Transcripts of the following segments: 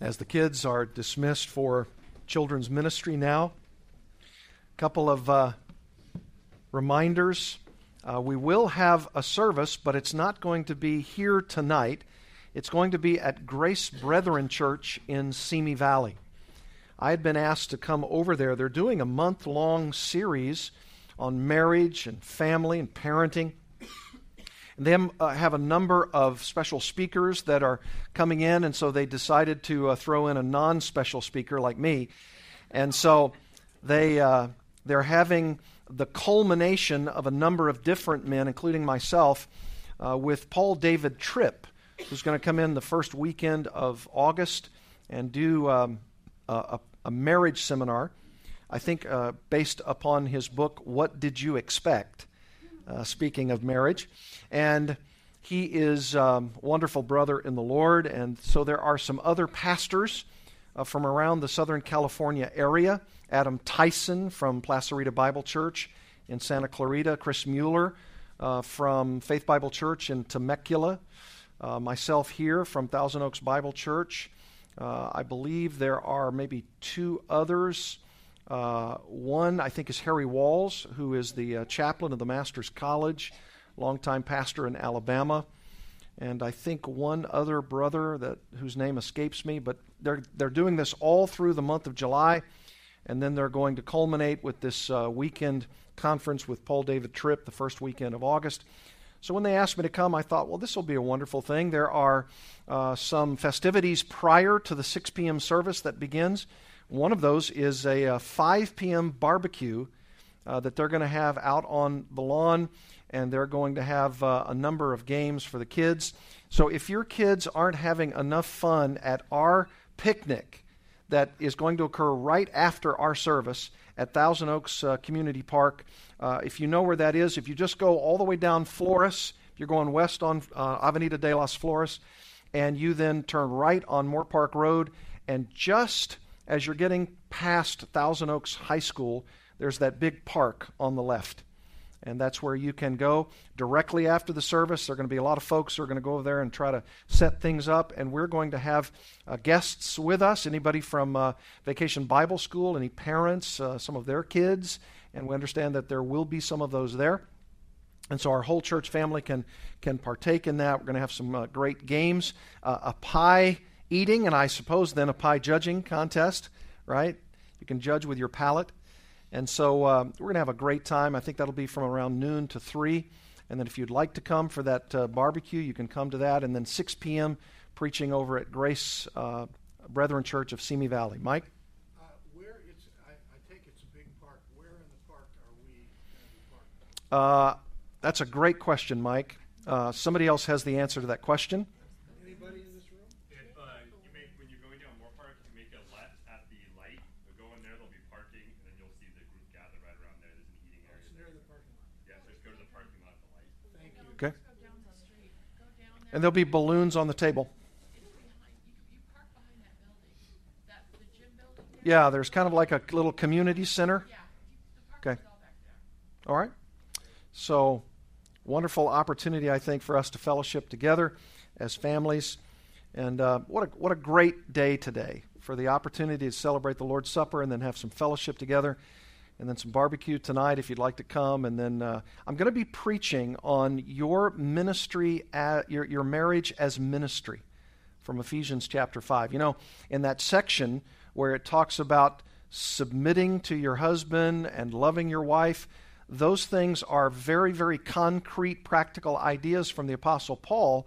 as the kids are dismissed for children's ministry now. A couple of uh, reminders. Uh, we will have a service, but it's not going to be here tonight. It's going to be at Grace Brethren Church in Simi Valley. I had been asked to come over there. They're doing a month long series on marriage and family and parenting. They uh, have a number of special speakers that are coming in, and so they decided to uh, throw in a non special speaker like me. And so they, uh, they're having the culmination of a number of different men, including myself, uh, with Paul David Tripp, who's going to come in the first weekend of August and do um, a, a, marriage seminar. I think uh, based upon his book, What Did You Expect? Uh, speaking of marriage. And he is a um, wonderful brother in the Lord. And so there are some other pastors uh, from around the Southern California area. Adam Tyson from Placerita Bible Church in Santa Clarita, Chris Mueller uh, from Faith Bible Church in Temecula, uh, myself here from Thousand Oaks Bible Church. Uh, I believe there are maybe two others. Uh, one, I think, is Harry Walls, who is the uh, chaplain of the Master's College longtime pastor in Alabama, and I think one other brother that whose name escapes me. But they're they're doing this all through the month of July, and then they're going to culminate with this uh, weekend conference with Paul David Tripp the first weekend of August. So when they asked me to come, I thought, well, this will be a wonderful thing. There are uh, some festivities prior to the 6 p.m. service that begins. One of those is a, a uh, 5 p.m. barbecue uh, that they're going to have out on the lawn and they're going to have uh, a number of games for the kids. So if your kids aren't having enough fun at our picnic that is going to occur right after our service at Thousand Oaks uh, Community Park, uh, if you know where that is, if you just go all the way down Flores, you're going west on uh, Avenida de las Flores, and you then turn right on Moorpark Road, and just as you're getting past Thousand Oaks High School, there's that big park on the left and that's where you can go directly after the service. There are going to be a lot of folks who are going to go over there and try to set things up, and we're going to have uh, guests with us. Anybody from uh, Vacation Bible School, any parents, uh, some of their kids, and we understand that there will be some of those there. And so our whole church family can can partake in that. We're going to have some uh, great games, uh, a pie eating, and I suppose then a pie judging contest. Right? You can judge with your palate. And so uh, we're going to have a great time. I think that'll be from around noon to 3. And then if you'd like to come for that uh, barbecue, you can come to that. And then 6 p.m., preaching over at Grace uh, Brethren Church of Simi Valley. Mike? Uh, where it's, I, I, take it's a big park. Where in the park are we going to be parked? Uh, that's a great question, Mike. Uh, somebody else has the answer to that question. And there'll be balloons on the table. Yeah, there's kind of like a little community center. Okay. All right. So, wonderful opportunity, I think, for us to fellowship together as families. And uh, what, a, what a great day today for the opportunity to celebrate the Lord's Supper and then have some fellowship together and then some barbecue tonight if you'd like to come. And then uh, I'm going to be preaching on your ministry, at, your, your marriage as ministry from Ephesians chapter 5. You know, in that section where it talks about submitting to your husband and loving your wife, those things are very, very concrete, practical ideas from the Apostle Paul,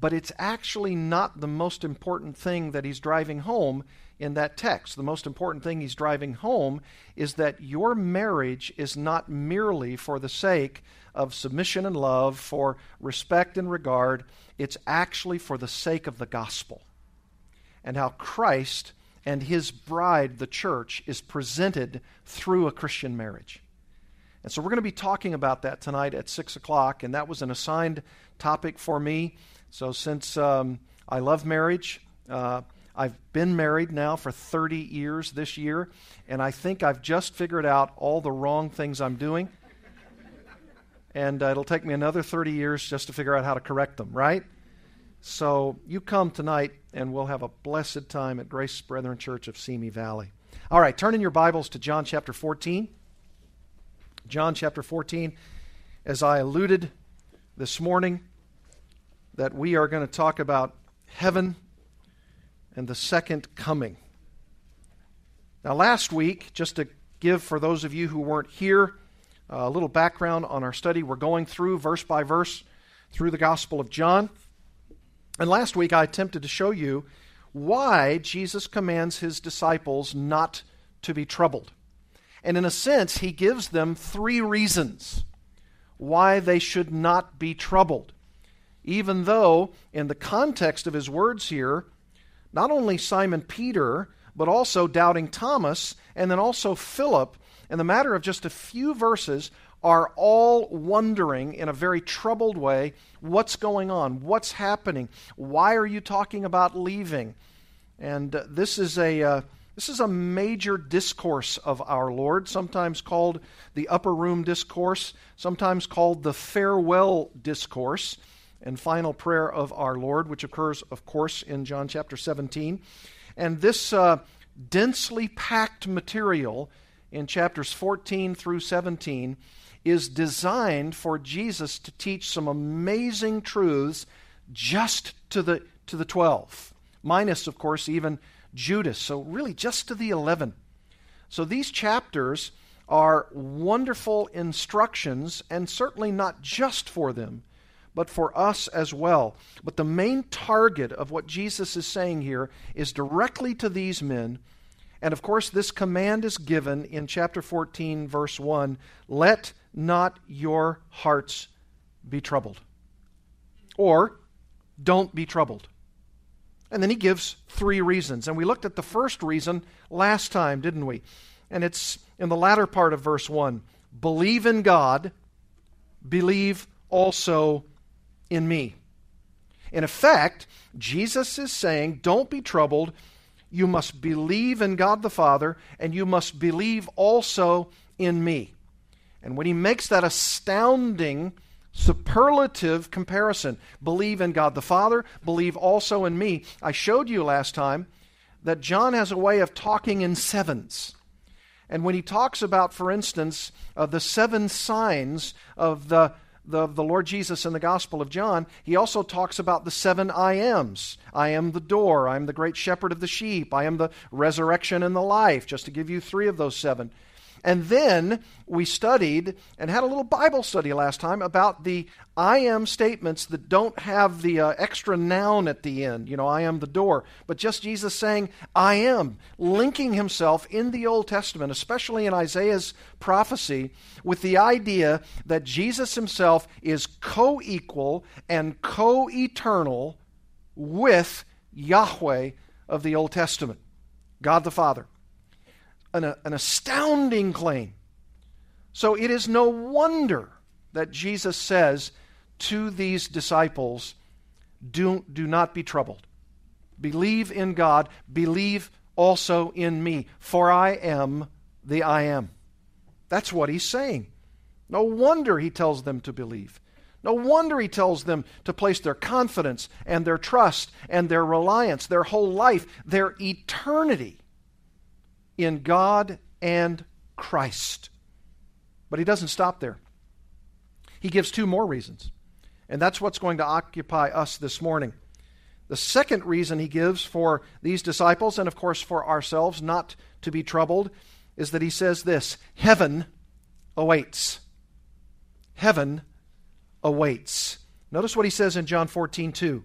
but it's actually not the most important thing that he's driving home in that text. The most important thing he's driving home is that your marriage is not merely for the sake of submission and love, for respect and regard, it's actually for the sake of the gospel and how Christ and his bride, the church, is presented through a Christian marriage. And so we're going to be talking about that tonight at 6 o'clock, and that was an assigned topic for me. So since um, I love marriage, uh, I've been married now for 30 years this year, and I think I've just figured out all the wrong things I'm doing. and uh, it'll take me another 30 years just to figure out how to correct them, right? So you come tonight, and we'll have a blessed time at Grace Brethren Church of Simi Valley. All right, turn in your Bibles to John chapter 14. John chapter 14. As I alluded this morning, that we are going to talk about heaven and the second coming. Now, last week, just to give for those of you who weren't here uh, a little background on our study, we're going through verse by verse through the Gospel of John. And last week, I attempted to show you why Jesus commands his disciples not to be troubled. And in a sense, he gives them three reasons why they should not be troubled. Even though, in the context of his words here, not only Simon Peter, but also doubting Thomas, and then also Philip, in the matter of just a few verses, are all wondering in a very troubled way what's going on, what's happening, why are you talking about leaving? And uh, this is a. Uh, this is a major discourse of our Lord, sometimes called the upper room discourse, sometimes called the farewell discourse and final prayer of our Lord, which occurs, of course, in John chapter 17. And this uh, densely packed material in chapters 14 through 17 is designed for Jesus to teach some amazing truths just to the, to the 12, minus, of course, even Judas. So, really, just to the 11. So, these chapters are wonderful instructions, and certainly not just for them, but for us as well. But the main target of what Jesus is saying here is directly to these men. And of course, this command is given in chapter 14, verse 1 Let not your hearts be troubled. Or, don't be troubled. And then he gives three reasons. And we looked at the first reason last time, didn't we? And it's in the latter part of verse 1 Believe in God, believe also in me. In effect, Jesus is saying, Don't be troubled. You must believe in God the Father, and you must believe also in me. And when he makes that astounding superlative comparison. Believe in God the Father, believe also in me. I showed you last time that John has a way of talking in sevens. And when he talks about, for instance, uh, the seven signs of the, the, the Lord Jesus in the Gospel of John, he also talks about the seven I ams. I am the door. I am the great shepherd of the sheep. I am the resurrection and the life, just to give you three of those seven. And then we studied and had a little Bible study last time about the I am statements that don't have the uh, extra noun at the end. You know, I am the door. But just Jesus saying, I am, linking himself in the Old Testament, especially in Isaiah's prophecy, with the idea that Jesus himself is co equal and co eternal with Yahweh of the Old Testament, God the Father an, an astounding claim. So it is no wonder that Jesus says to these disciples, do, do not be troubled. Believe in God, believe also in me, for I am the I am. That's what he's saying. No wonder he tells them to believe. No wonder he tells them to place their confidence and their trust and their reliance, their whole life, their eternity in God and Christ. But he doesn't stop there. He gives two more reasons. And that's what's going to occupy us this morning. The second reason he gives for these disciples, and of course for ourselves, not to be troubled, is that he says this Heaven awaits. Heaven awaits. Notice what he says in John 14, 2.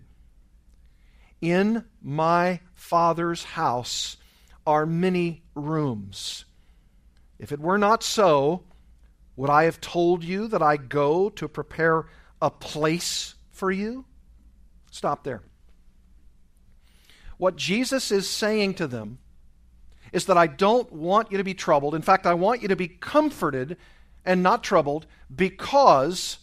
In my Father's house are many rooms. If it were not so, would I have told you that I go to prepare a place for you? Stop there. What Jesus is saying to them is that I don't want you to be troubled. In fact, I want you to be comforted and not troubled because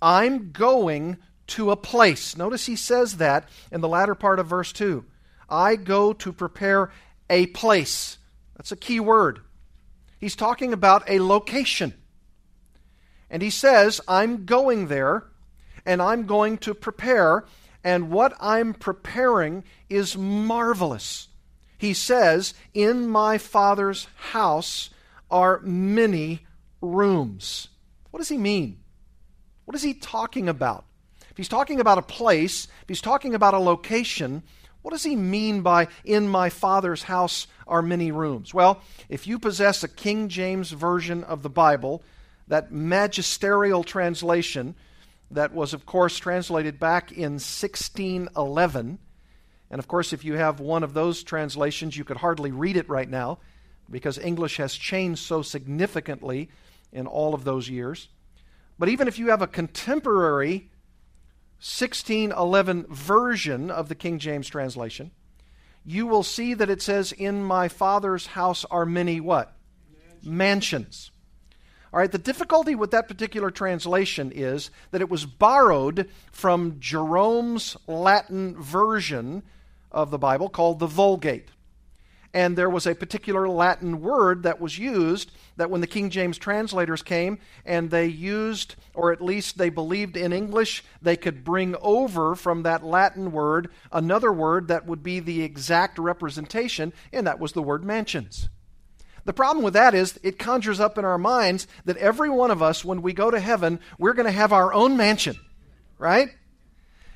I'm going to a place. Notice he says that in the latter part of verse 2. I go to prepare a place. That's a key word. He's talking about a location. And he says, I'm going there and I'm going to prepare. and what I'm preparing is marvelous. He says, In my Father's house are many rooms. What does he mean? What is he talking about? If he's talking about a place, if he's talking about a location, what does he mean by, in my Father's house are many rooms? Well, if you possess a King James version of the Bible, that magisterial translation that was, of course, translated back in 1611, and of course, if you have one of those translations, you could hardly read it right now because English has changed so significantly in all of those years. But even if you have a contemporary 1611 version of the King James translation, you will see that it says, In my Father's house are many what? Mansions. Mansions. All right, the difficulty with that particular translation is that it was borrowed from Jerome's Latin version of the Bible called the Vulgate and there was a particular Latin word that was used that when the King James translators came and they used, or at least they believed in English, they could bring over from that Latin word another word that would be the exact representation, and that was the word mansions. The problem with that is it conjures up in our minds that every one of us, when we go to heaven, we're going to have our own mansion, right?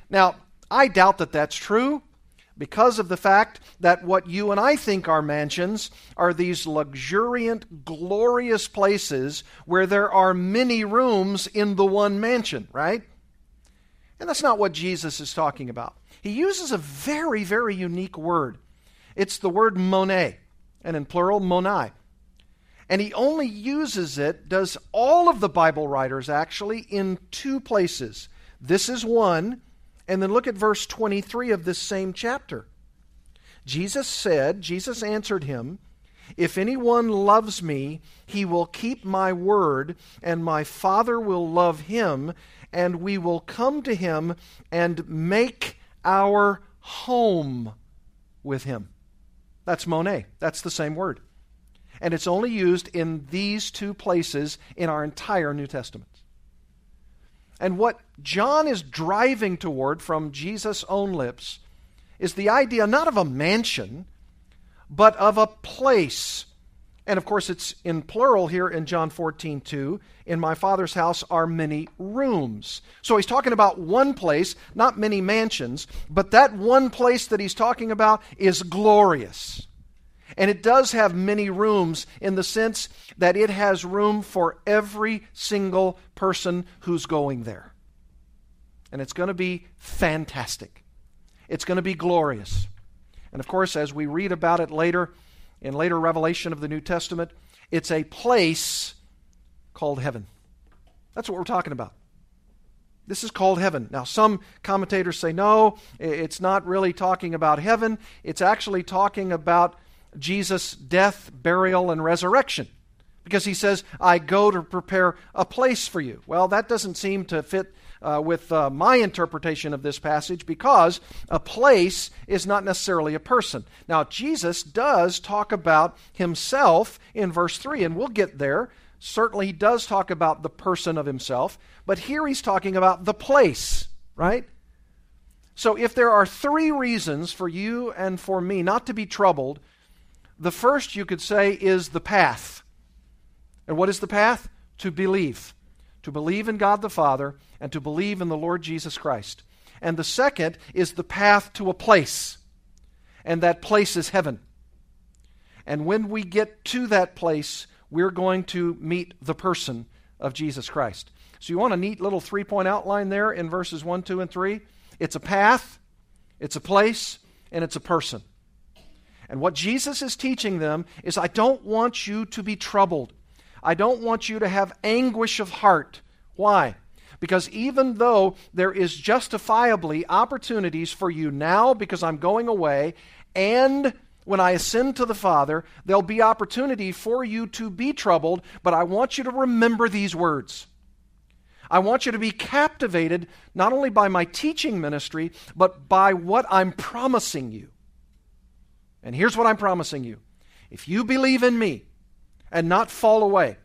Now, I doubt that that's true because of the fact that what you and I think are mansions are these luxuriant, glorious places where there are many rooms in the one mansion, right? And that's not what Jesus is talking about. He uses a very, very unique word. It's the word mone, and in plural, monai. And he only uses it, does all of the Bible writers actually, in two places. This is one, and then look at verse 23 of this same chapter. Jesus said, Jesus answered him, If anyone loves me, he will keep my word, and my Father will love him, and we will come to him and make our home with him. That's mone. That's the same word. And it's only used in these two places in our entire New Testament. And what John is driving toward from Jesus' own lips is the idea not of a mansion, but of a place. And of course, it's in plural here in John 14, 2. In my Father's house are many rooms. So he's talking about one place, not many mansions, but that one place that he's talking about is glorious. And it does have many rooms in the sense that it has room for every single person who's going there. And it's going to be fantastic. It's going to be glorious. And of course, as we read about it later, in later revelation of the New Testament, it's a place called heaven. That's what we're talking about. This is called heaven. Now, some commentators say, no, it's not really talking about heaven. It's actually talking about Jesus' death, burial, and resurrection. Because he says, I go to prepare a place for you. Well, that doesn't seem to fit uh, with uh, my interpretation of this passage because a place is not necessarily a person. Now, Jesus does talk about himself in verse 3, and we'll get there. Certainly, he does talk about the person of himself, but here he's talking about the place, right? So, if there are three reasons for you and for me not to be troubled, the first you could say is the path. And what is the path? To believe. To believe in God the Father and to believe in the Lord Jesus Christ. And the second is the path to a place. And that place is heaven. And when we get to that place, we're going to meet the person of Jesus Christ. So you want a neat little three point outline there in verses 1, 2, and 3? It's a path, it's a place, and it's a person. And what Jesus is teaching them is I don't want you to be troubled. I don't want you to have anguish of heart. Why? Because even though there is justifiably opportunities for you now because I'm going away, and when I ascend to the Father, there'll be opportunity for you to be troubled, but I want you to remember these words. I want you to be captivated not only by my teaching ministry, but by what I'm promising you. And here's what I'm promising you if you believe in me and not fall away,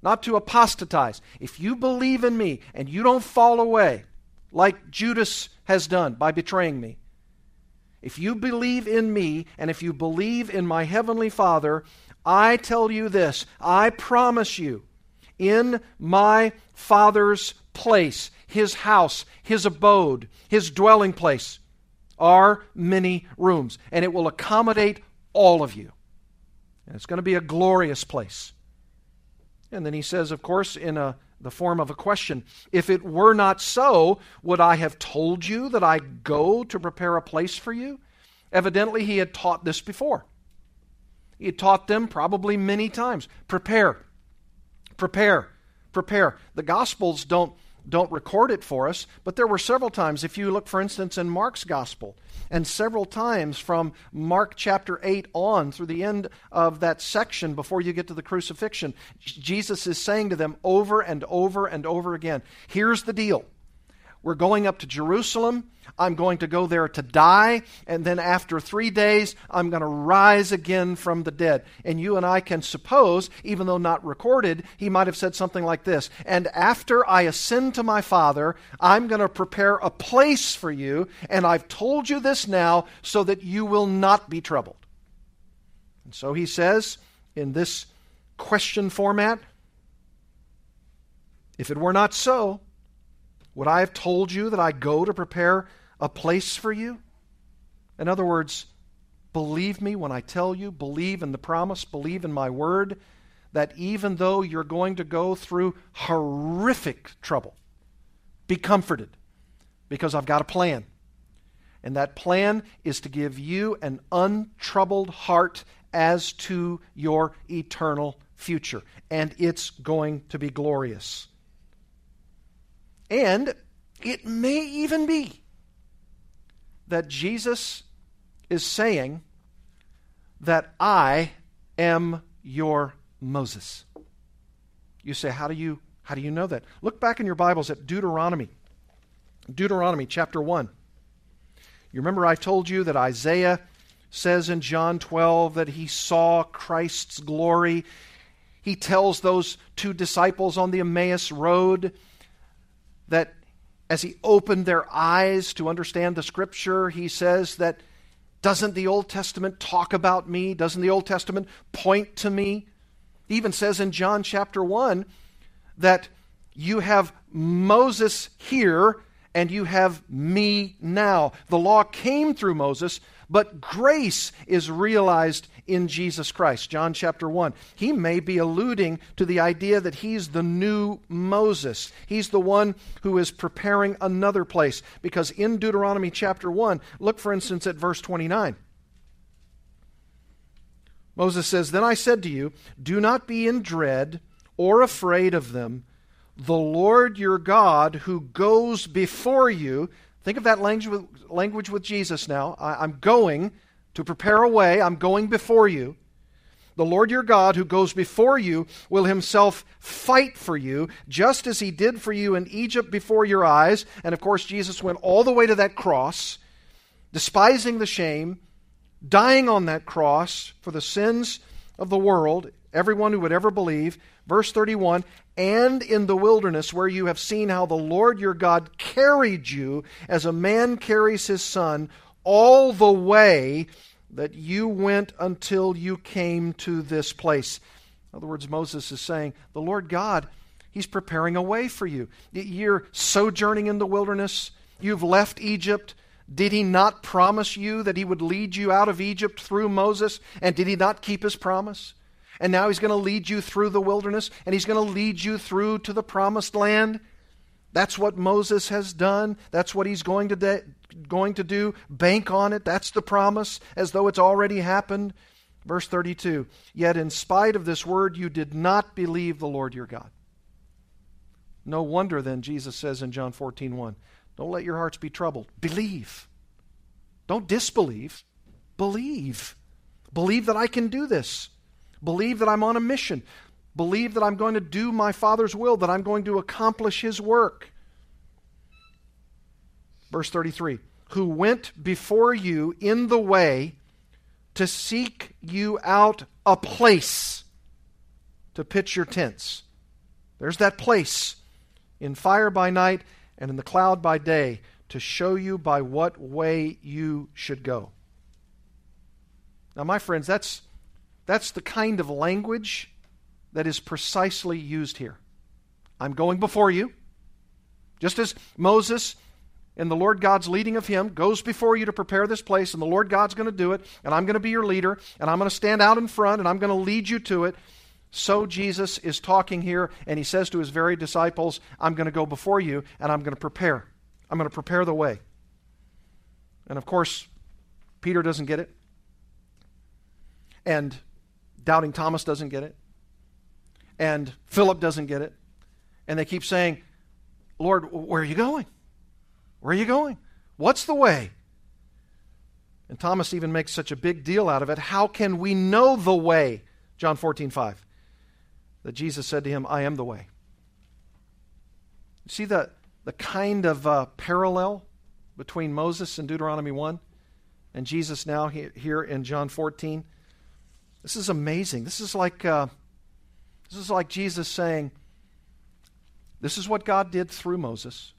not to apostatize, if you believe in me and you don't fall away, like Judas has done by betraying me. If you believe in me and if you believe in my heavenly Father, I tell you this I promise you, in my Father's place, his house, his abode, his dwelling place, are many rooms, and it will accommodate all of you. And it's going to be a glorious place. And then he says, of course, in a, the form of a question, if it were not so, would I have told you that I go to prepare a place for you? Evidently, he had taught this before. He had taught them probably many times. Prepare, prepare, prepare. The Gospels don't don't record it for us, but there were several times. If you look, for instance, in Mark's Gospel, and several times from Mark chapter 8 on through the end of that section before you get to the crucifixion, Jesus is saying to them over and over and over again here's the deal. We're going up to Jerusalem. I'm going to go there to die, and then after three days, I'm going to rise again from the dead. And you and I can suppose, even though not recorded, he might have said something like this And after I ascend to my Father, I'm going to prepare a place for you, and I've told you this now so that you will not be troubled. And so he says in this question format, if it were not so, would I have told you that I go to prepare a place for you? In other words, believe me when I tell you, believe in the promise, believe in my word, that even though you're going to go through horrific trouble, be comforted because I've got a plan. And that plan is to give you an untroubled heart as to your eternal future. And it's going to be glorious. And it may even be that Jesus is saying that I am your Moses. You say, how do you how do you know that? Look back in your Bibles at Deuteronomy. Deuteronomy chapter 1. You remember I told you that Isaiah says in John 12 that he saw Christ's glory. He tells those two disciples on the Emmaus road that as he opened their eyes to understand the scripture, he says that doesn't the Old Testament talk about me? Doesn't the Old Testament point to me? He even says in John chapter 1 that you have Moses here and you have me now. The law came through Moses, but grace is realized in Jesus Christ. John chapter 1. He may be alluding to the idea that he's the new Moses. He's the one who is preparing another place. Because in Deuteronomy chapter 1, look for instance at verse 29. Moses says, Then I said to you, Do not be in dread or afraid of them. The Lord your God, who goes before you, Think of that language with, language with Jesus now. I, I'm going to prepare a way, I'm going before you. The Lord your God, who goes before you, will himself fight for you, just as he did for you in Egypt before your eyes. And of course, Jesus went all the way to that cross, despising the shame, dying on that cross for the sins of the world, everyone who would ever believe. Verse 31 and in the wilderness, where you have seen how the Lord your God carried you as a man carries his son all the way that you went until you came to this place. In other words, Moses is saying, The Lord God, He's preparing a way for you. You're sojourning in the wilderness, you've left Egypt. Did He not promise you that He would lead you out of Egypt through Moses? And did He not keep His promise? And now he's going to lead you through the wilderness and he's going to lead you through to the promised land. That's what Moses has done. That's what he's going to, de- going to do. Bank on it. That's the promise, as though it's already happened. Verse 32 Yet in spite of this word, you did not believe the Lord your God. No wonder then, Jesus says in John 14 1, Don't let your hearts be troubled. Believe. Don't disbelieve. Believe. Believe that I can do this. Believe that I'm on a mission. Believe that I'm going to do my Father's will, that I'm going to accomplish His work. Verse 33 Who went before you in the way to seek you out a place to pitch your tents. There's that place in fire by night and in the cloud by day to show you by what way you should go. Now, my friends, that's, that's the kind of language that is precisely used here. I'm going before you. Just as Moses and the Lord God's leading of him goes before you to prepare this place, and the Lord God's going to do it, and I'm going to be your leader, and I'm going to stand out in front, and I'm going to lead you to it. So Jesus is talking here, and he says to his very disciples, I'm going to go before you, and I'm going to prepare. I'm going to prepare the way. And of course, Peter doesn't get it. And doubting Thomas doesn't get it. And Philip doesn't get it. And they keep saying, Lord, where are you going? Where are you going? What's the way? And Thomas even makes such a big deal out of it. How can we know the way? John 14, 5. That Jesus said to him, I am the way. See the, the kind of uh, parallel between Moses in Deuteronomy 1 and Jesus now here in John 14? This is amazing. This is like, uh, this is like Jesus saying, This is what God did through Moses.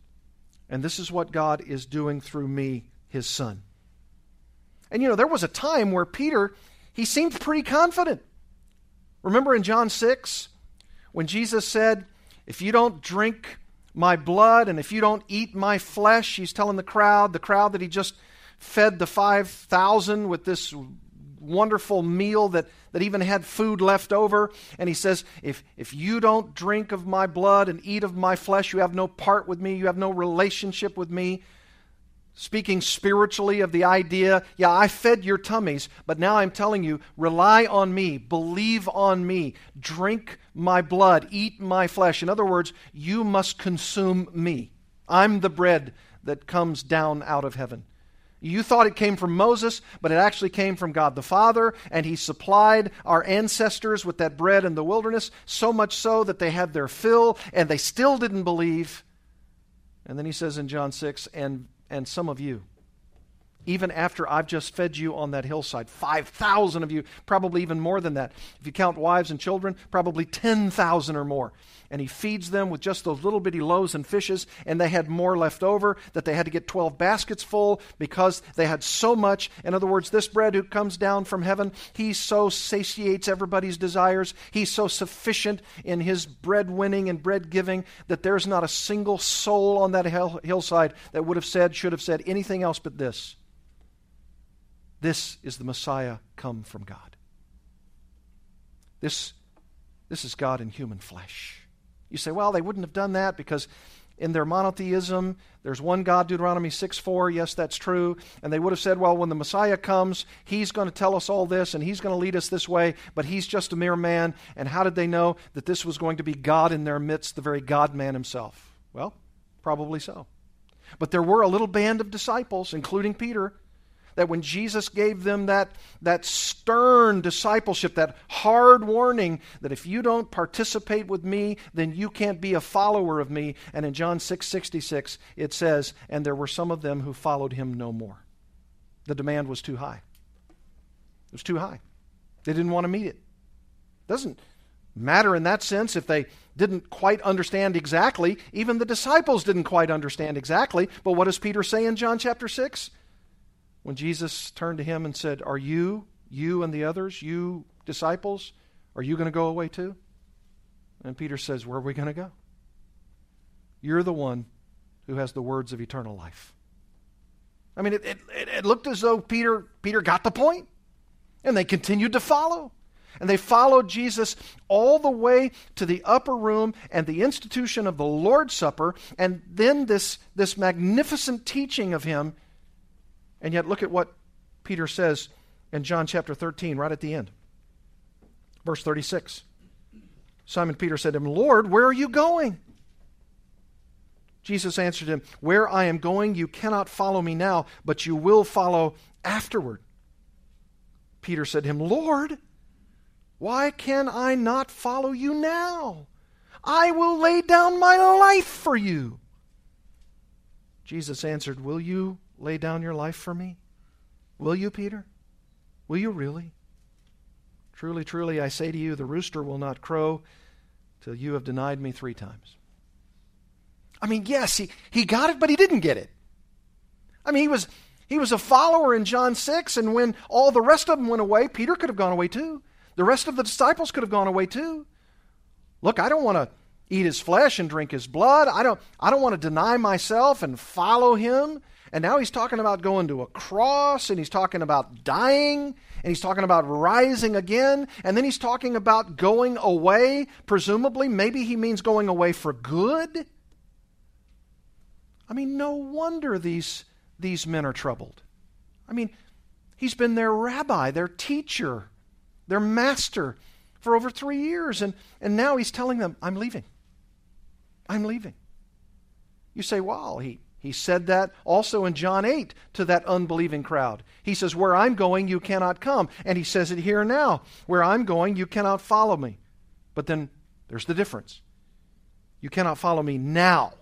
And this is what God is doing through me, his son. And you know, there was a time where Peter, he seemed pretty confident. Remember in John 6 when Jesus said, If you don't drink my blood and if you don't eat my flesh, he's telling the crowd, the crowd that he just fed the 5,000 with this wonderful meal that, that even had food left over. And he says, if, if you don't drink of my blood and eat of my flesh, you have no part with me, you have no relationship with me. Speaking spiritually of the idea, yeah, I fed your tummies, but now I'm telling you, rely on me, believe on me, drink my blood, eat my flesh. In other words, you must consume me. I'm the bread that comes down out of heaven. You thought it came from Moses, but it actually came from God the Father, and He supplied our ancestors with that bread in the wilderness, so much so that they had their fill, and they still didn't believe. And then He says in John 6, and, and some of you, even after I've just fed you on that hillside, 5,000 of you, probably even more than that. If you count wives and children, probably 10,000 or more and he feeds them with just those little bitty loaves and fishes, and they had more left over that they had to get 12 baskets full because they had so much. In other words, this bread who comes down from heaven, he so satiates everybody's desires. He's so sufficient in his bread winning and bread giving that there's not a single soul on that hillside that would have said, should have said anything else but this. This is the Messiah come from God. This, this is God in human flesh. You say, well, they wouldn't have done that because in their monotheism, there's one God, Deuteronomy 6 4. Yes, that's true. And they would have said, well, when the Messiah comes, he's going to tell us all this and he's going to lead us this way, but he's just a mere man. And how did they know that this was going to be God in their midst, the very God man himself? Well, probably so. But there were a little band of disciples, including Peter, that when Jesus gave them that, that stern discipleship, that hard warning that if you don't participate with me, then you can't be a follower of me. And in John 6 66, it says, And there were some of them who followed him no more. The demand was too high. It was too high. They didn't want to meet it. Doesn't matter in that sense if they didn't quite understand exactly. Even the disciples didn't quite understand exactly. But what does Peter say in John chapter 6? When Jesus turned to him and said, Are you, you and the others, you disciples, are you going to go away too? And Peter says, Where are we going to go? You're the one who has the words of eternal life. I mean, it, it, it looked as though Peter, Peter got the point, and they continued to follow. And they followed Jesus all the way to the upper room and the institution of the Lord's Supper, and then this, this magnificent teaching of him and yet, look at what Peter says in John chapter 13, right at the end. Verse 36. Simon Peter said to him, Lord, where are you going? Jesus answered him, Where I am going, you cannot follow me now, but you will follow afterward. Peter said to him, Lord, why can I not follow you now? I will lay down my life for you. Jesus answered, Will you lay down your life for me? Will you, Peter? Will you really? Truly, truly, I say to you, the rooster will not crow till you have denied me three times. I mean, yes, he, he got it, but he didn't get it. I mean, he was, he was a follower in John 6, and when all the rest of them went away, Peter could have gone away too. The rest of the disciples could have gone away too. Look, I don't want to eat his flesh and drink his blood. I don't, I don't want to deny myself and follow him. And now he's talking about going to a cross, and he's talking about dying, and he's talking about rising again, and then he's talking about going away. Presumably, maybe he means going away for good. I mean, no wonder these, these men are troubled. I mean, he's been their rabbi, their teacher, their master for over three years, and, and now he's telling them, I'm leaving. I'm leaving. You say, well, he, he said that also in John 8 to that unbelieving crowd. He says, Where I'm going, you cannot come. And he says it here now. Where I'm going, you cannot follow me. But then there's the difference. You cannot follow me now,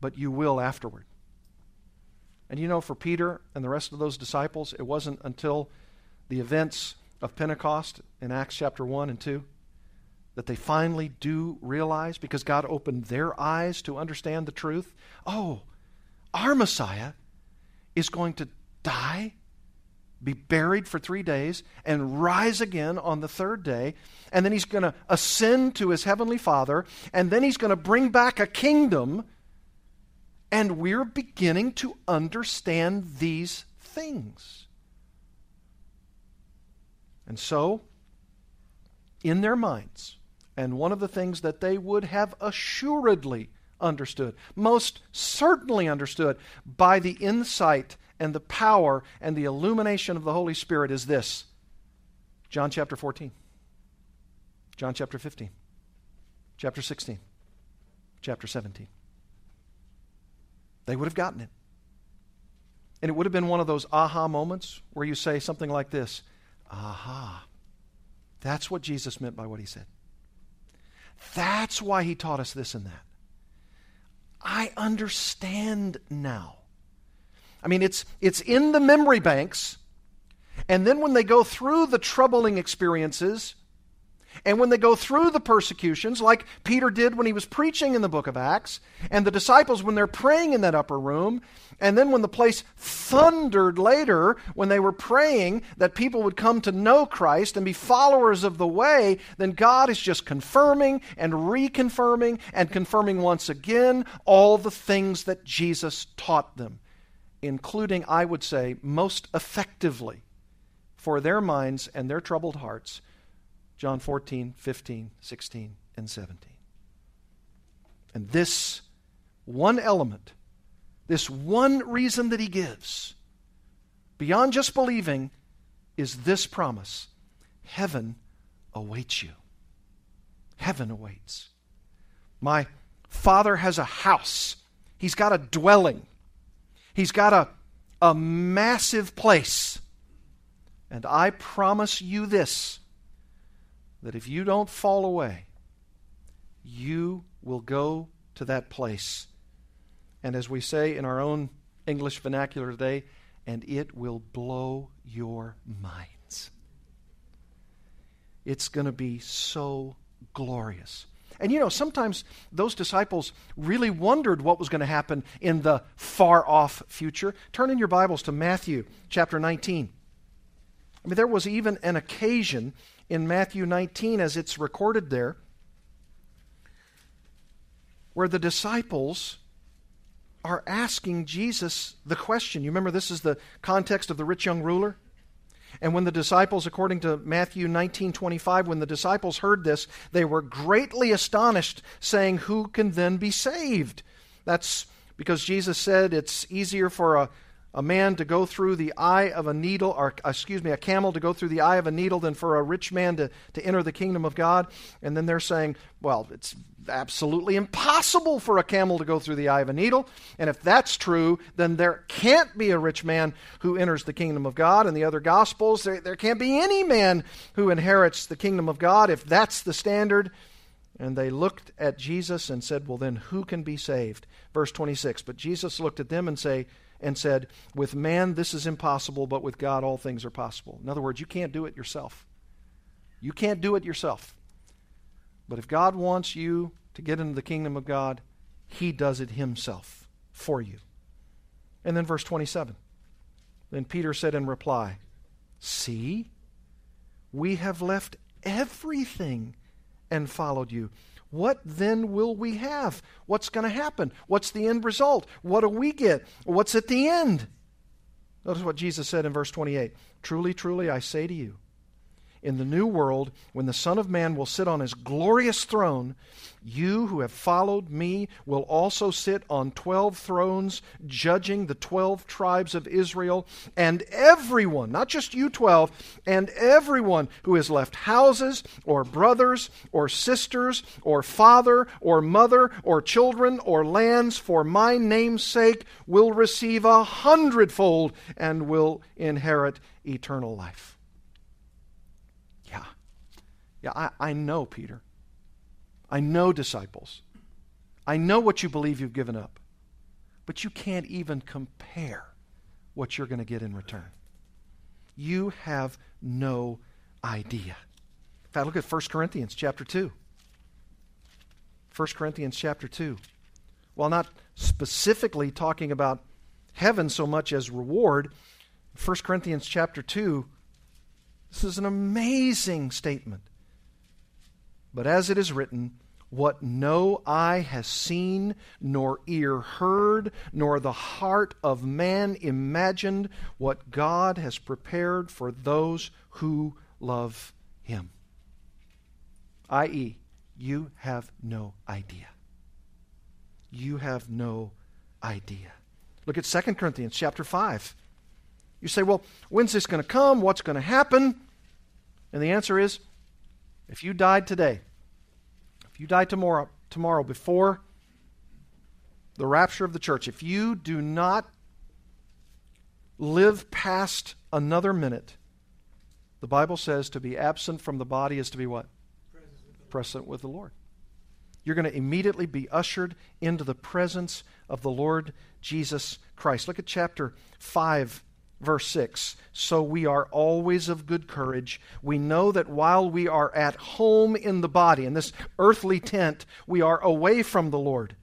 but you will afterward. And you know, for Peter and the rest of those disciples, it wasn't until the events of Pentecost in Acts chapter 1 and 2 that they finally do realize because God opened their eyes to understand the truth. Oh, our Messiah is going to die, be buried for three days, and rise again on the third day. And then he's going to ascend to his heavenly Father, and then he's going to bring back a kingdom. And we're beginning to understand these things. And so, in their minds, and one of the things that they would have assuredly understood, most certainly understood by the insight and the power and the illumination of the Holy Spirit is this John chapter 14, John chapter 15, chapter 16, chapter 17. They would have gotten it. And it would have been one of those aha moments where you say something like this Aha. That's what Jesus meant by what he said. That's why he taught us this and that. I understand now. I mean, it's, it's in the memory banks, and then when they go through the troubling experiences, and when they go through the persecutions, like Peter did when he was preaching in the book of Acts, and the disciples when they're praying in that upper room, and then when the place thundered later, when they were praying that people would come to know Christ and be followers of the way, then God is just confirming and reconfirming and confirming once again all the things that Jesus taught them, including, I would say, most effectively for their minds and their troubled hearts John 14, 15, 16, and 17. And this one element, this one reason that he gives, beyond just believing, is this promise Heaven awaits you. Heaven awaits. My father has a house, he's got a dwelling, he's got a, a massive place. And I promise you this that if you don't fall away, you will go to that place. And as we say in our own English vernacular today, and it will blow your minds. It's going to be so glorious. And you know, sometimes those disciples really wondered what was going to happen in the far off future. Turn in your Bibles to Matthew chapter 19. I mean, there was even an occasion in Matthew 19 as it's recorded there, where the disciples are asking Jesus the question. You remember this is the context of the rich young ruler? And when the disciples, according to Matthew 19 25, when the disciples heard this, they were greatly astonished, saying, Who can then be saved? That's because Jesus said it's easier for a a man to go through the eye of a needle, or excuse me, a camel to go through the eye of a needle than for a rich man to, to enter the kingdom of God. And then they're saying, well, it's absolutely impossible for a camel to go through the eye of a needle. And if that's true, then there can't be a rich man who enters the kingdom of God. And the other gospels, there, there can't be any man who inherits the kingdom of God if that's the standard. And they looked at Jesus and said, Well, then who can be saved? Verse 26. But Jesus looked at them and say, and said, With man this is impossible, but with God all things are possible. In other words, you can't do it yourself. You can't do it yourself. But if God wants you to get into the kingdom of God, He does it himself for you. And then verse 27. Then Peter said in reply, See, we have left everything and followed you. What then will we have? What's going to happen? What's the end result? What do we get? What's at the end? Notice what Jesus said in verse 28 Truly, truly, I say to you, in the new world, when the Son of Man will sit on his glorious throne, you who have followed me will also sit on twelve thrones, judging the twelve tribes of Israel. And everyone, not just you twelve, and everyone who has left houses, or brothers, or sisters, or father, or mother, or children, or lands for my name's sake will receive a hundredfold and will inherit eternal life. Yeah, I, I know, Peter. I know, disciples. I know what you believe you've given up. But you can't even compare what you're going to get in return. You have no idea. In fact, look at 1 Corinthians chapter 2. 1 Corinthians chapter 2. While not specifically talking about heaven so much as reward, 1 Corinthians chapter 2, this is an amazing statement. But as it is written, what no eye has seen, nor ear heard, nor the heart of man imagined, what God has prepared for those who love him. I.e., you have no idea. You have no idea. Look at 2 Corinthians chapter 5. You say, well, when's this going to come? What's going to happen? And the answer is if you died today, you die tomorrow, tomorrow before the rapture of the church, if you do not live past another minute, the Bible says to be absent from the body is to be what? Present with the Lord. You're going to immediately be ushered into the presence of the Lord Jesus Christ. Look at chapter 5 Verse 6 So we are always of good courage. We know that while we are at home in the body, in this earthly tent, we are away from the Lord.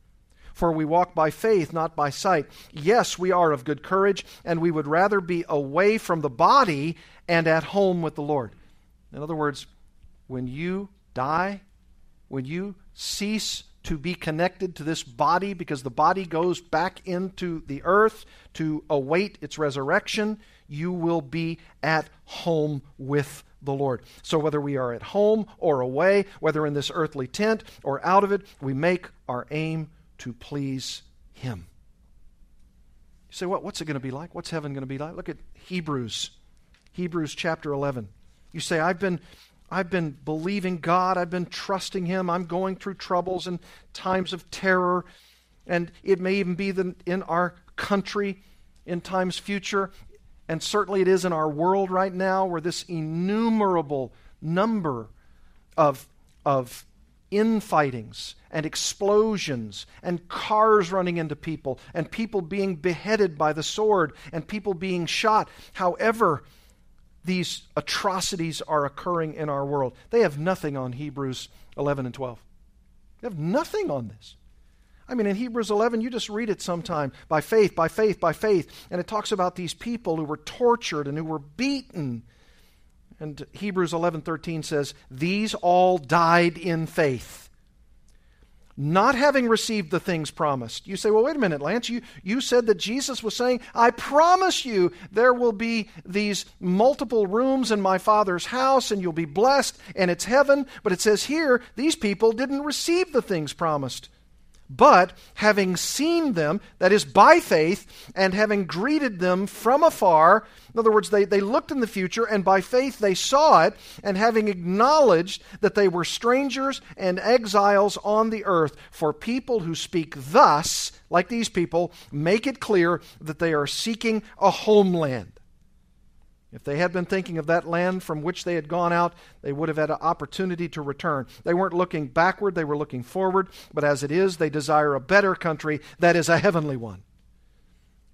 For we walk by faith, not by sight. Yes, we are of good courage, and we would rather be away from the body and at home with the Lord. In other words, when you die, when you cease to be connected to this body because the body goes back into the earth to await its resurrection, you will be at home with the Lord. So, whether we are at home or away, whether in this earthly tent or out of it, we make our aim to please Him. You say, what, what's it going to be like? What's heaven going to be like? Look at Hebrews, Hebrews chapter 11. You say, I've been I've been believing God. I've been trusting Him. I'm going through troubles and times of terror. And it may even be in our country in times future. And certainly it is in our world right now where this innumerable number of, of infightings and explosions and cars running into people and people being beheaded by the sword and people being shot. However, these atrocities are occurring in our world. They have nothing on Hebrews 11 and 12. They have nothing on this. I mean, in Hebrews 11, you just read it sometime by faith, by faith, by faith. And it talks about these people who were tortured and who were beaten. And Hebrews 11:13 says, "These all died in faith." Not having received the things promised. You say, well, wait a minute, Lance. You, you said that Jesus was saying, I promise you there will be these multiple rooms in my Father's house and you'll be blessed and it's heaven. But it says here, these people didn't receive the things promised. But having seen them, that is by faith, and having greeted them from afar, in other words, they, they looked in the future, and by faith they saw it, and having acknowledged that they were strangers and exiles on the earth, for people who speak thus, like these people, make it clear that they are seeking a homeland. If they had been thinking of that land from which they had gone out, they would have had an opportunity to return. They weren't looking backward, they were looking forward. But as it is, they desire a better country, that is a heavenly one.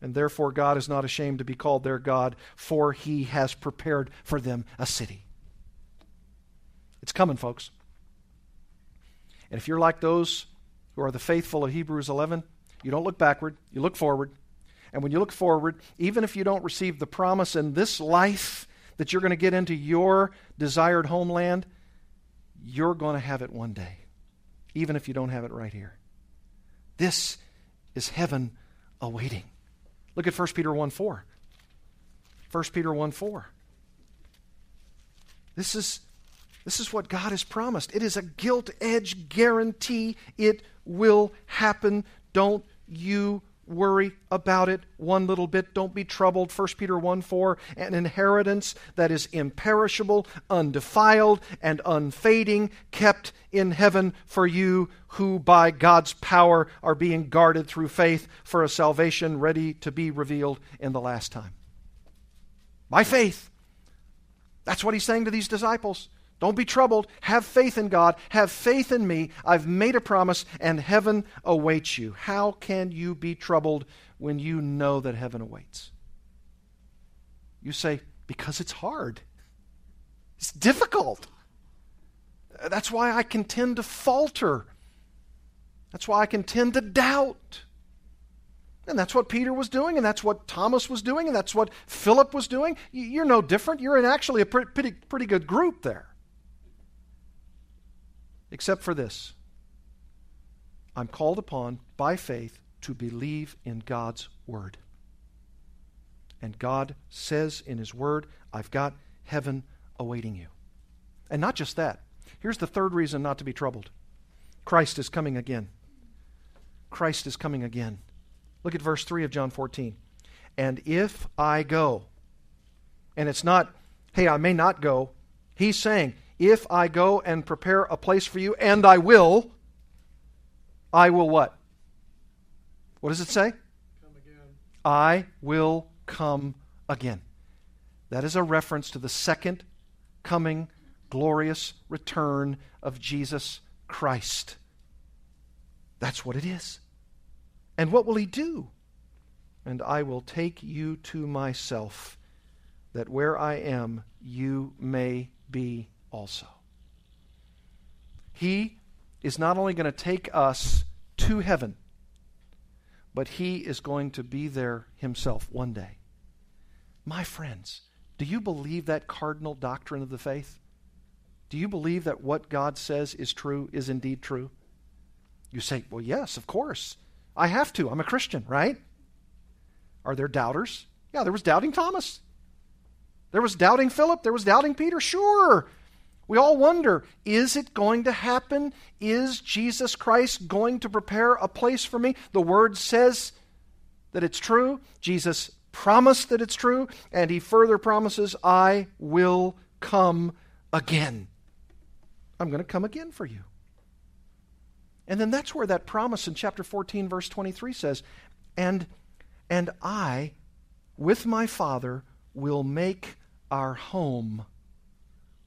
And therefore, God is not ashamed to be called their God, for he has prepared for them a city. It's coming, folks. And if you're like those who are the faithful of Hebrews 11, you don't look backward, you look forward. And when you look forward, even if you don't receive the promise in this life that you're going to get into your desired homeland, you're going to have it one day, even if you don't have it right here. This is heaven awaiting. Look at 1 Peter 1 4. 1 Peter 1 4. This is, this is what God has promised. It is a gilt edge guarantee it will happen. Don't you worry about it one little bit. Don't be troubled. 1 Peter 1 4, an inheritance that is imperishable, undefiled, and unfading, kept in heaven for you who by God's power are being guarded through faith for a salvation ready to be revealed in the last time. By faith. That's what he's saying to these disciples. Don't be troubled. Have faith in God. Have faith in me. I've made a promise, and heaven awaits you. How can you be troubled when you know that heaven awaits? You say, because it's hard. It's difficult. That's why I can tend to falter. That's why I can tend to doubt. And that's what Peter was doing, and that's what Thomas was doing, and that's what Philip was doing. You're no different. You're in actually a pretty, pretty good group there except for this I'm called upon by faith to believe in God's Word. And God says in His Word, I've got heaven awaiting you. And not just that. Here's the third reason not to be troubled Christ is coming again. Christ is coming again. Look at verse 3 of John 14. And if I go, and it's not, hey, I may not go, he's saying, if I go and prepare a place for you, and I will, I will what? What does it say? Come again. I will come again. That is a reference to the second coming, glorious return of Jesus Christ. That's what it is. And what will he do? And I will take you to myself, that where I am, you may be also. He is not only going to take us to heaven, but He is going to be there Himself one day. My friends, do you believe that cardinal doctrine of the faith? Do you believe that what God says is true is indeed true? You say, well, yes, of course. I have to. I'm a Christian, right? Are there doubters? Yeah, there was doubting Thomas. There was doubting Philip. There was doubting Peter. Sure. We all wonder is it going to happen? Is Jesus Christ going to prepare a place for me? The Word says that it's true. Jesus promised that it's true. And He further promises, I will come again. I'm going to come again for you. And then that's where that promise in chapter 14, verse 23 says, And, and I, with my Father, will make our home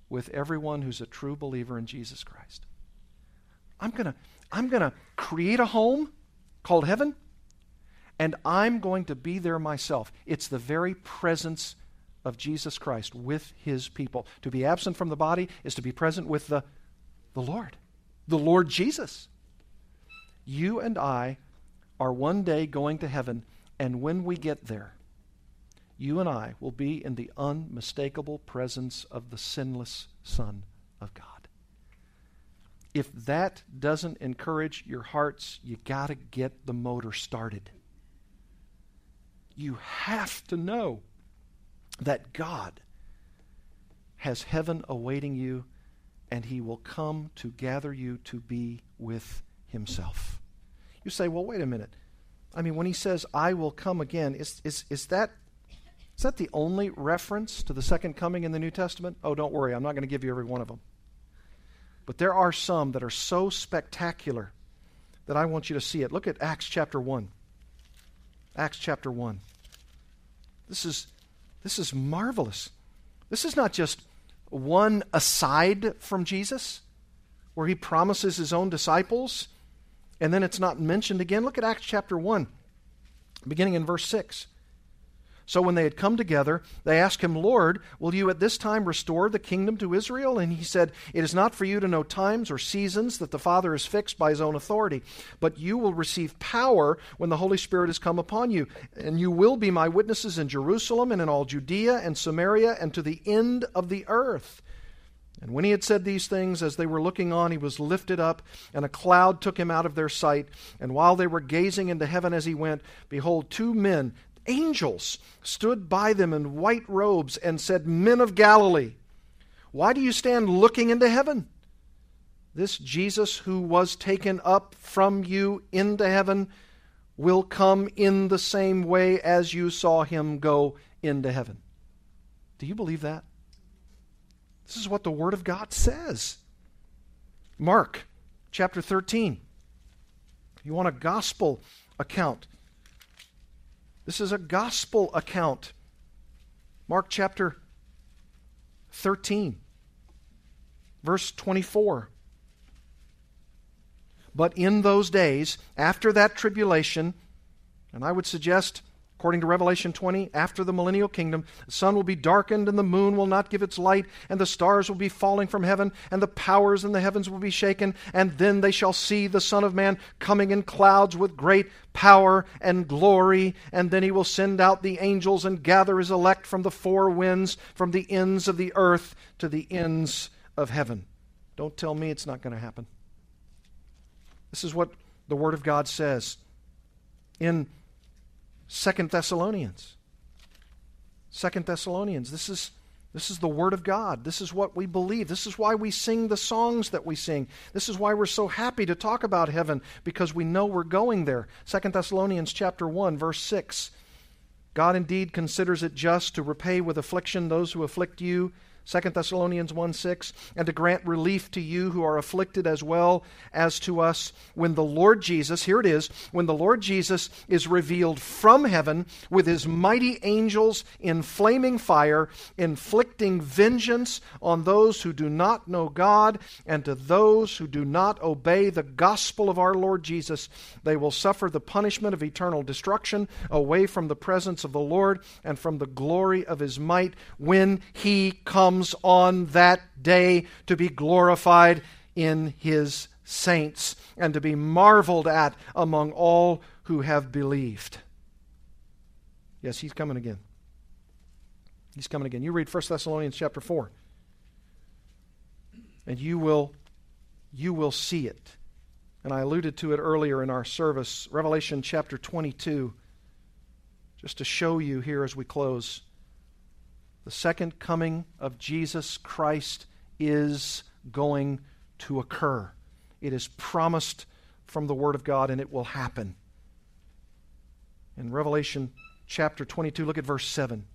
with everyone who's a true believer in Jesus Christ. I'm going to I'm going to create a home called heaven and I'm going to be there myself. It's the very presence of Jesus Christ with his people. To be absent from the body is to be present with the the Lord, the Lord Jesus. You and I are one day going to heaven and when we get there you and I will be in the unmistakable presence of the sinless Son of God. If that doesn't encourage your hearts, you got to get the motor started. You have to know that God has heaven awaiting you and he will come to gather you to be with himself. You say, well, wait a minute. I mean, when he says, I will come again, is, is, is that is that the only reference to the second coming in the New Testament? Oh, don't worry, I'm not going to give you every one of them. But there are some that are so spectacular that I want you to see it. Look at Acts chapter 1. Acts chapter 1. This is, this is marvelous. This is not just one aside from Jesus where he promises his own disciples and then it's not mentioned again. Look at Acts chapter 1, beginning in verse 6. So when they had come together, they asked him, Lord, will you at this time restore the kingdom to Israel? And he said, It is not for you to know times or seasons that the Father has fixed by his own authority, but you will receive power when the Holy Spirit has come upon you. And you will be my witnesses in Jerusalem and in all Judea and Samaria and to the end of the earth. And when he had said these things, as they were looking on, he was lifted up, and a cloud took him out of their sight. And while they were gazing into heaven as he went, behold, two men, angels, stood by them in white robes and said, Men of Galilee, why do you stand looking into heaven? This Jesus who was taken up from you into heaven will come in the same way as you saw him go into heaven. Do you believe that? This is what the Word of God says. Mark chapter 13. You want a gospel account? This is a gospel account. Mark chapter 13, verse 24. But in those days, after that tribulation, and I would suggest According to Revelation 20, after the millennial kingdom, the sun will be darkened, and the moon will not give its light, and the stars will be falling from heaven, and the powers in the heavens will be shaken. And then they shall see the Son of Man coming in clouds with great power and glory. And then he will send out the angels and gather his elect from the four winds, from the ends of the earth to the ends of heaven. Don't tell me it's not going to happen. This is what the Word of God says. In Second Thessalonians. Second Thessalonians. This is this is the Word of God. This is what we believe. This is why we sing the songs that we sing. This is why we're so happy to talk about heaven, because we know we're going there. Second Thessalonians chapter 1, verse 6. God indeed considers it just to repay with affliction those who afflict you 2 Thessalonians 1 6, and to grant relief to you who are afflicted as well as to us when the Lord Jesus, here it is, when the Lord Jesus is revealed from heaven with his mighty angels in flaming fire, inflicting vengeance on those who do not know God and to those who do not obey the gospel of our Lord Jesus. They will suffer the punishment of eternal destruction away from the presence of the Lord and from the glory of his might when he comes comes on that day to be glorified in his saints and to be marveled at among all who have believed. Yes, he's coming again. He's coming again. You read 1 Thessalonians chapter 4 and you will you will see it. And I alluded to it earlier in our service, Revelation chapter 22, just to show you here as we close. The second coming of Jesus Christ is going to occur. It is promised from the Word of God, and it will happen. In Revelation chapter 22, look at verse 7.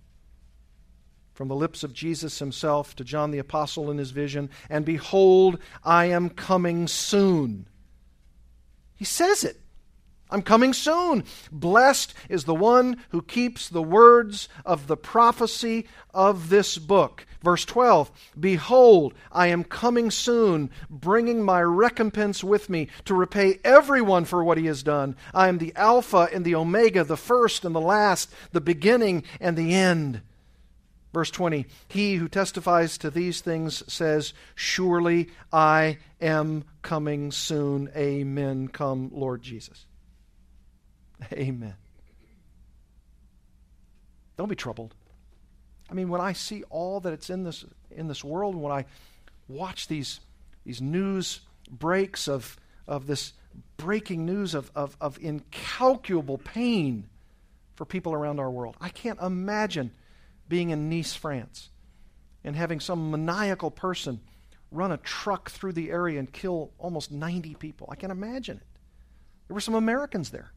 From the lips of Jesus himself to John the Apostle in his vision, and behold, I am coming soon. He says it. I'm coming soon. Blessed is the one who keeps the words of the prophecy of this book. Verse 12 Behold, I am coming soon, bringing my recompense with me to repay everyone for what he has done. I am the Alpha and the Omega, the first and the last, the beginning and the end. Verse 20 He who testifies to these things says, Surely I am coming soon. Amen. Come, Lord Jesus. Amen. Don't be troubled. I mean, when I see all that it's in this in this world, when I watch these these news breaks of of this breaking news of, of, of incalculable pain for people around our world. I can't imagine being in Nice, France, and having some maniacal person run a truck through the area and kill almost 90 people. I can't imagine it. There were some Americans there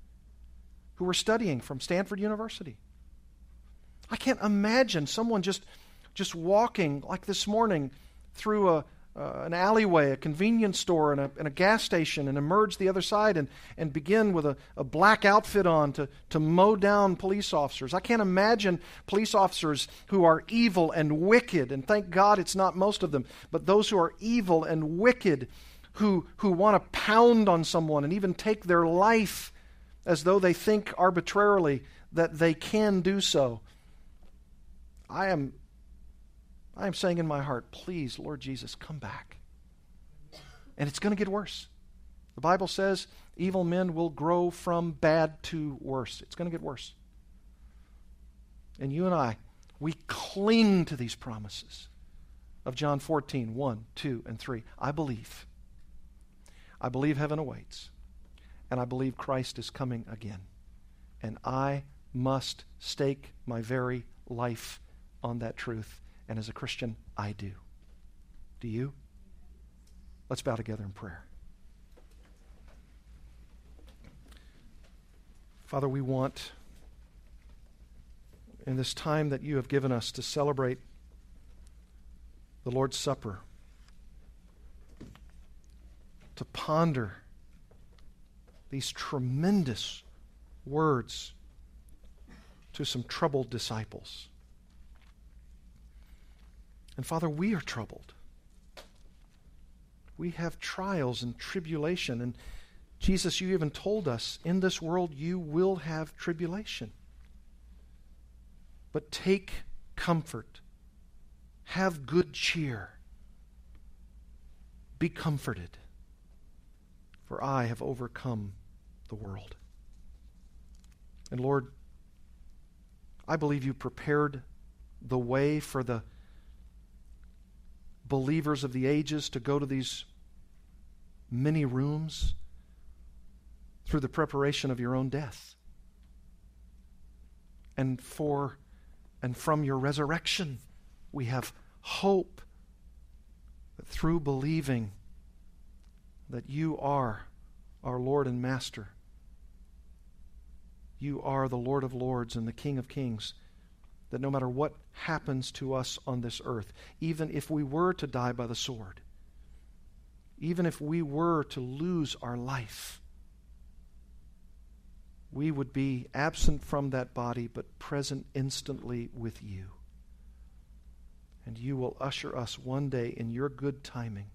who were studying from Stanford University. I can't imagine someone just just walking like this morning through a uh, an alleyway, a convenience store, and a, and a, gas station, and emerge the other side and, and begin with a, a black outfit on to, to mow down police officers. I can't imagine police officers who are evil and wicked, and thank God it's not most of them, but those who are evil and wicked who, who want to pound on someone and even take their life as though they think arbitrarily that they can do so. I am I am saying in my heart, please, Lord Jesus, come back. And it's going to get worse. The Bible says evil men will grow from bad to worse. It's going to get worse. And you and I, we cling to these promises of John 14, 1, 2, and 3. I believe. I believe heaven awaits. And I believe Christ is coming again. And I must stake my very life on that truth. And as a Christian, I do. Do you? Let's bow together in prayer. Father, we want, in this time that you have given us to celebrate the Lord's Supper, to ponder these tremendous words to some troubled disciples. And Father, we are troubled. We have trials and tribulation. And Jesus, you even told us in this world you will have tribulation. But take comfort, have good cheer, be comforted, for I have overcome the world. And Lord, I believe you prepared the way for the believers of the ages to go to these many rooms through the preparation of your own death. And for and from your resurrection, we have hope that through believing that you are our Lord and Master, you are the Lord of Lords and the King of Kings that no matter what happens to us on this earth, even if we were to die by the sword, even if we were to lose our life, we would be absent from that body but present instantly with you. And you will usher us one day in your good timing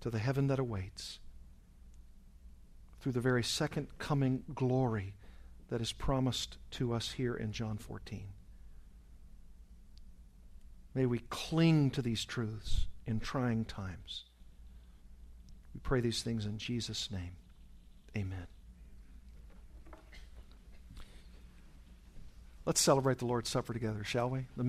to the heaven that awaits through the very second coming glory that is promised to us here in John 14. May we cling to these truths in trying times. We pray these things in Jesus' name. Amen. Let's celebrate the Lord's Supper together, shall we?